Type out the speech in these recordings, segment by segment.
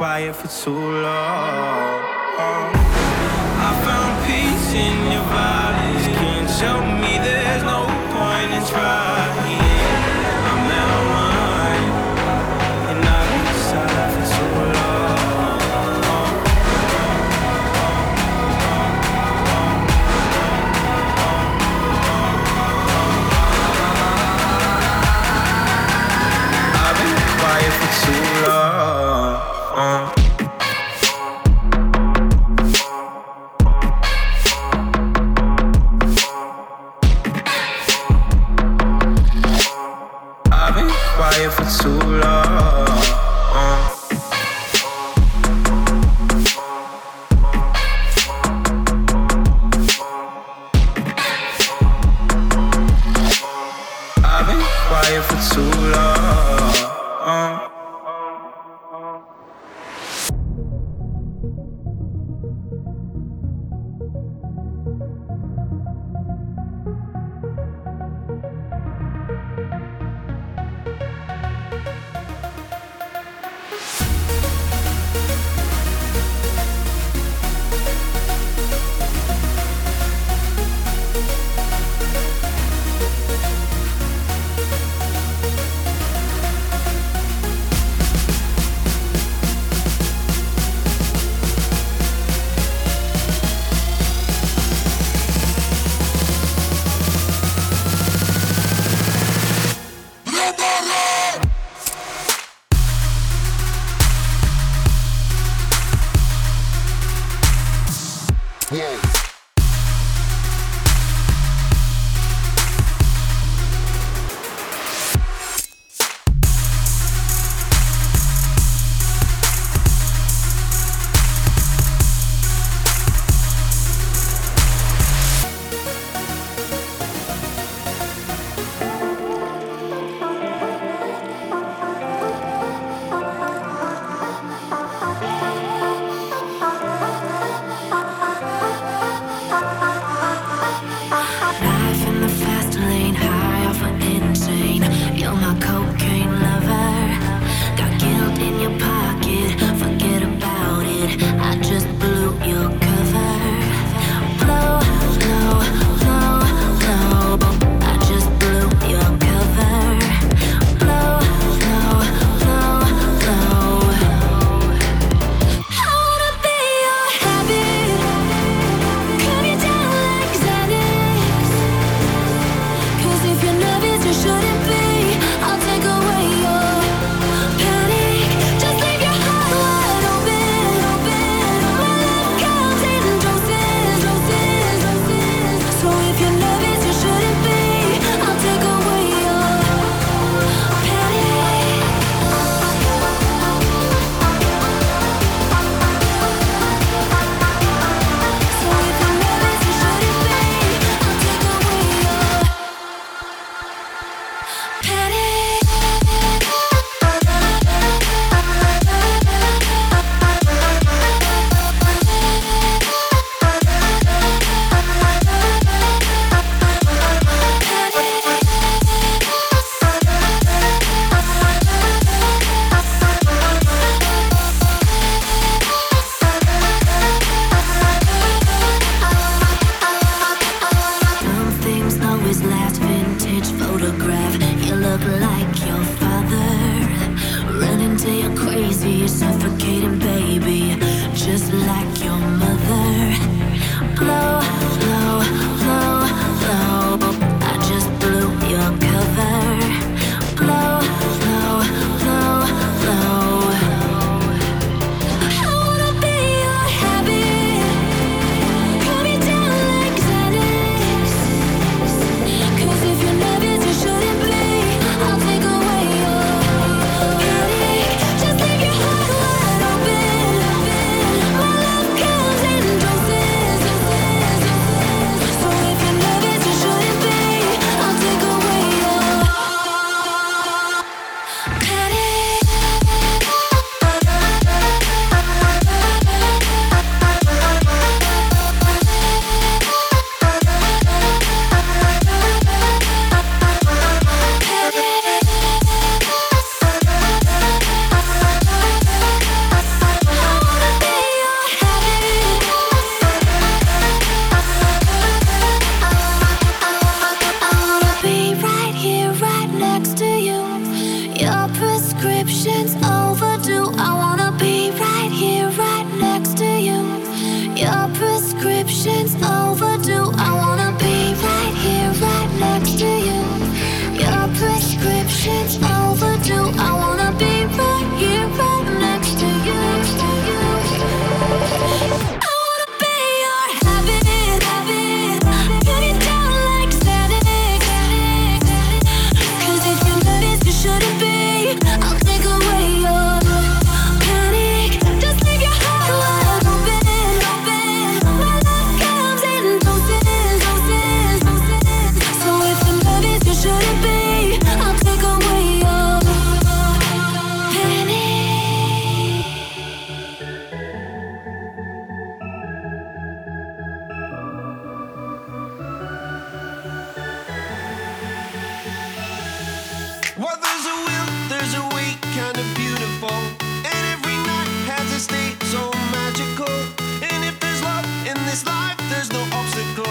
quiet for too long. Borro. Waiting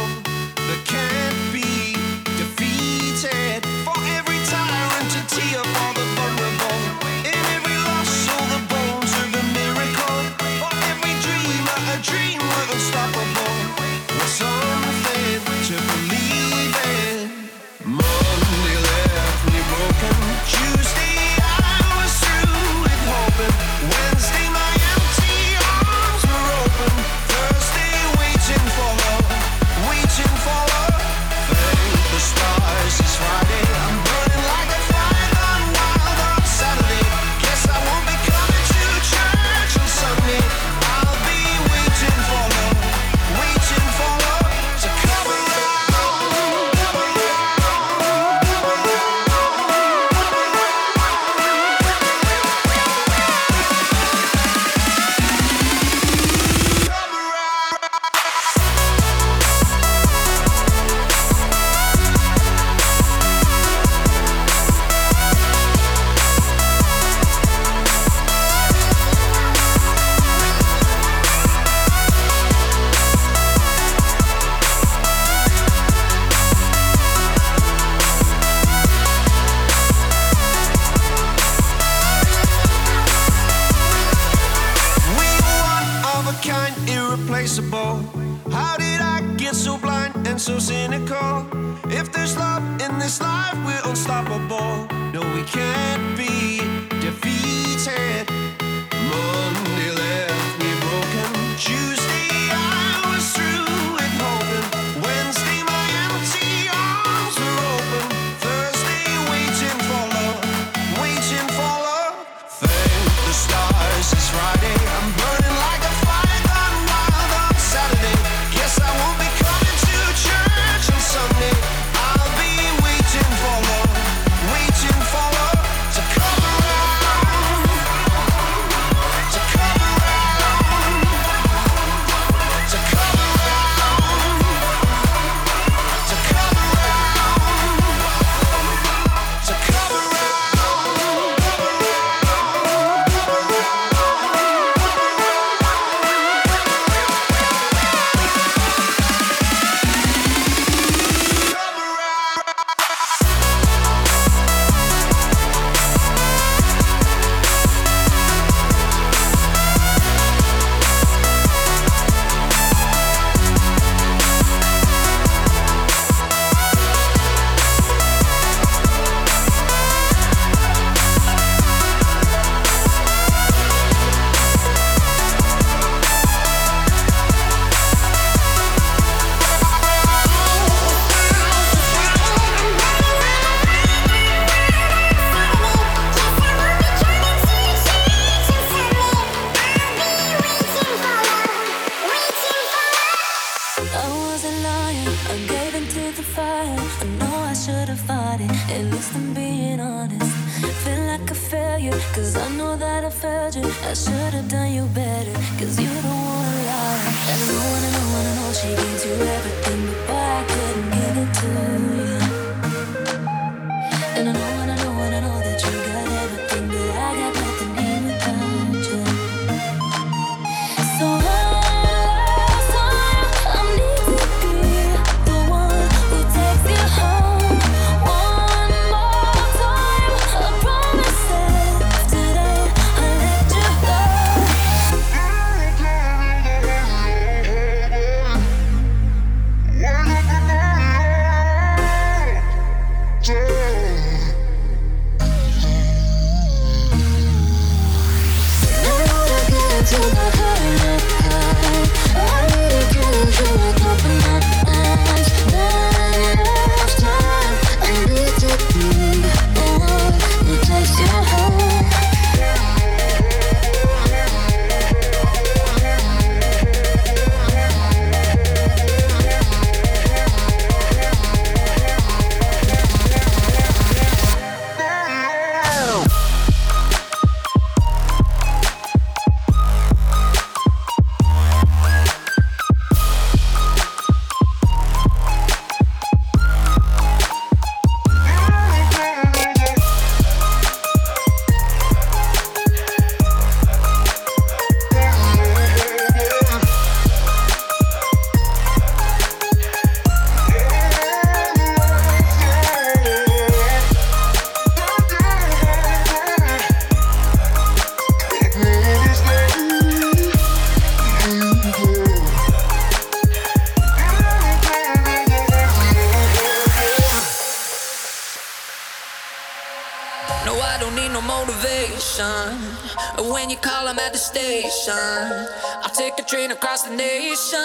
across the nation.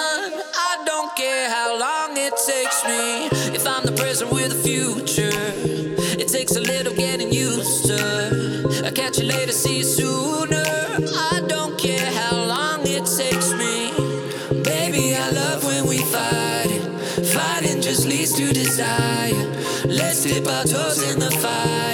I don't care how long it takes me. If I'm the present with the future, it takes a little getting used to. I catch you later, see you sooner. I don't care how long it takes me. Baby, I love when we fight. Fighting just leads to desire. Let's dip our toes in the fire.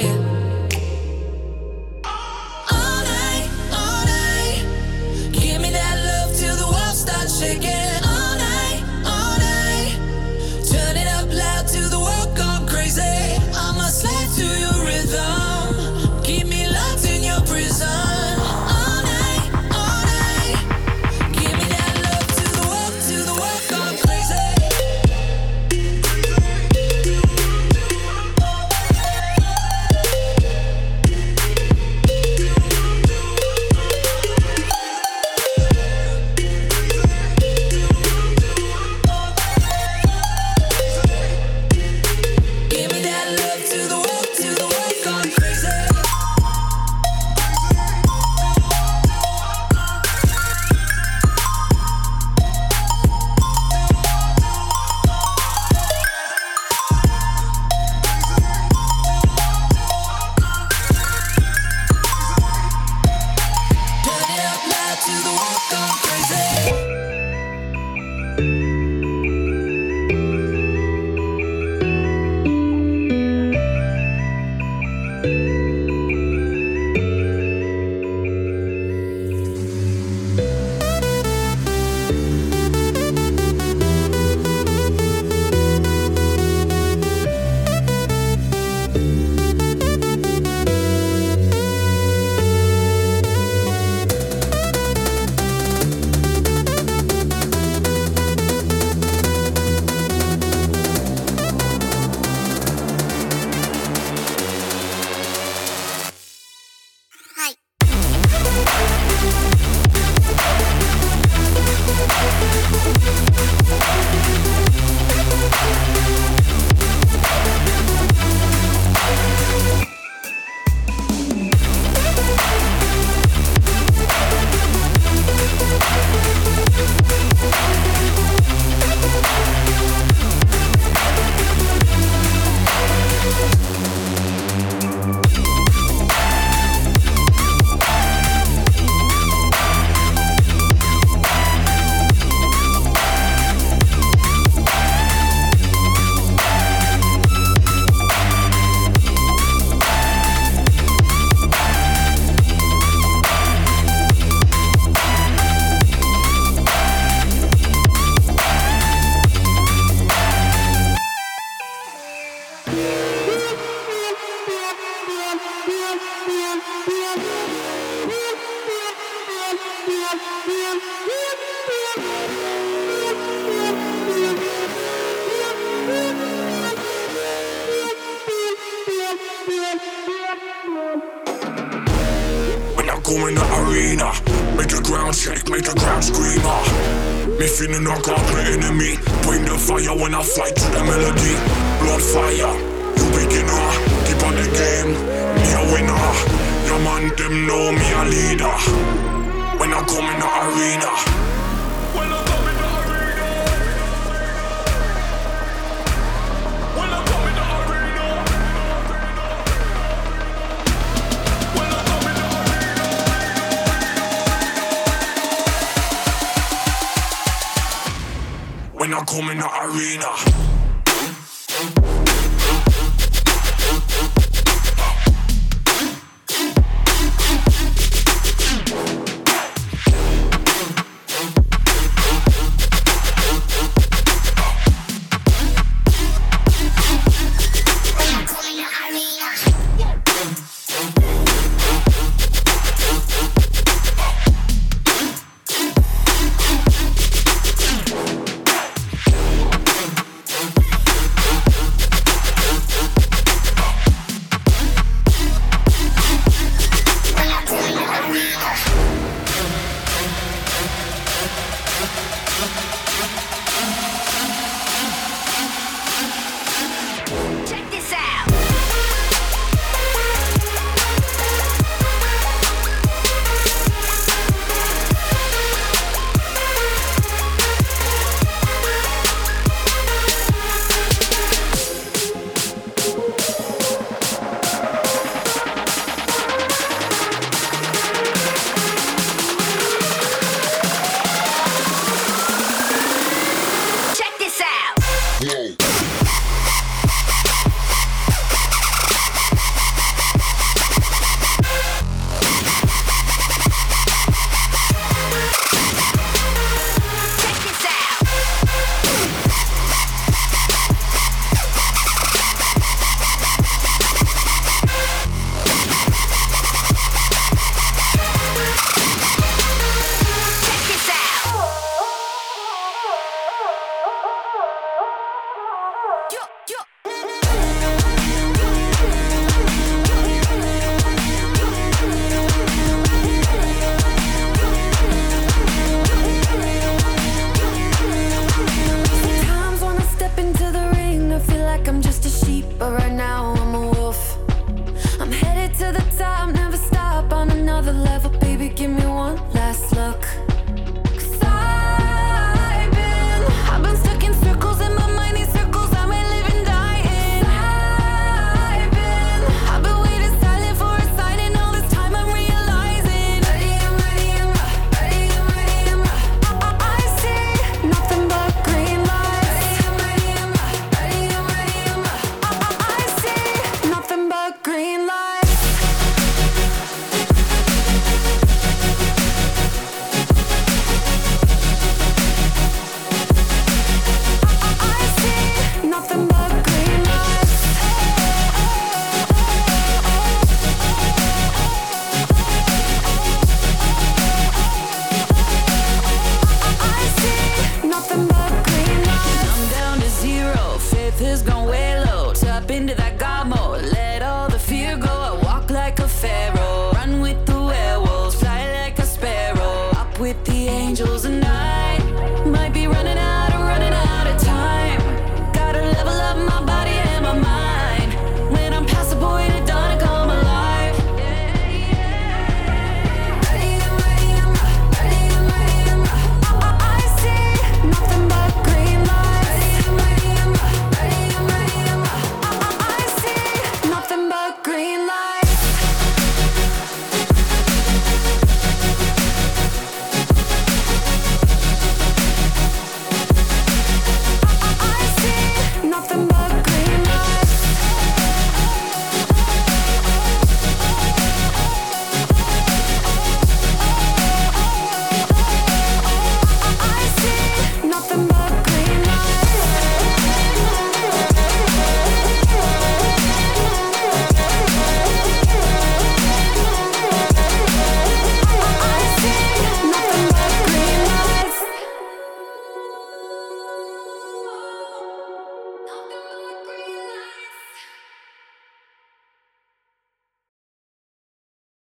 Me feeling I got the enemy. Bring the fire when I fly to the melody. Blood fire, you beginner. Keep on the game, me a winner. Your man them know me a leader. When I come in the arena. Come in the arena.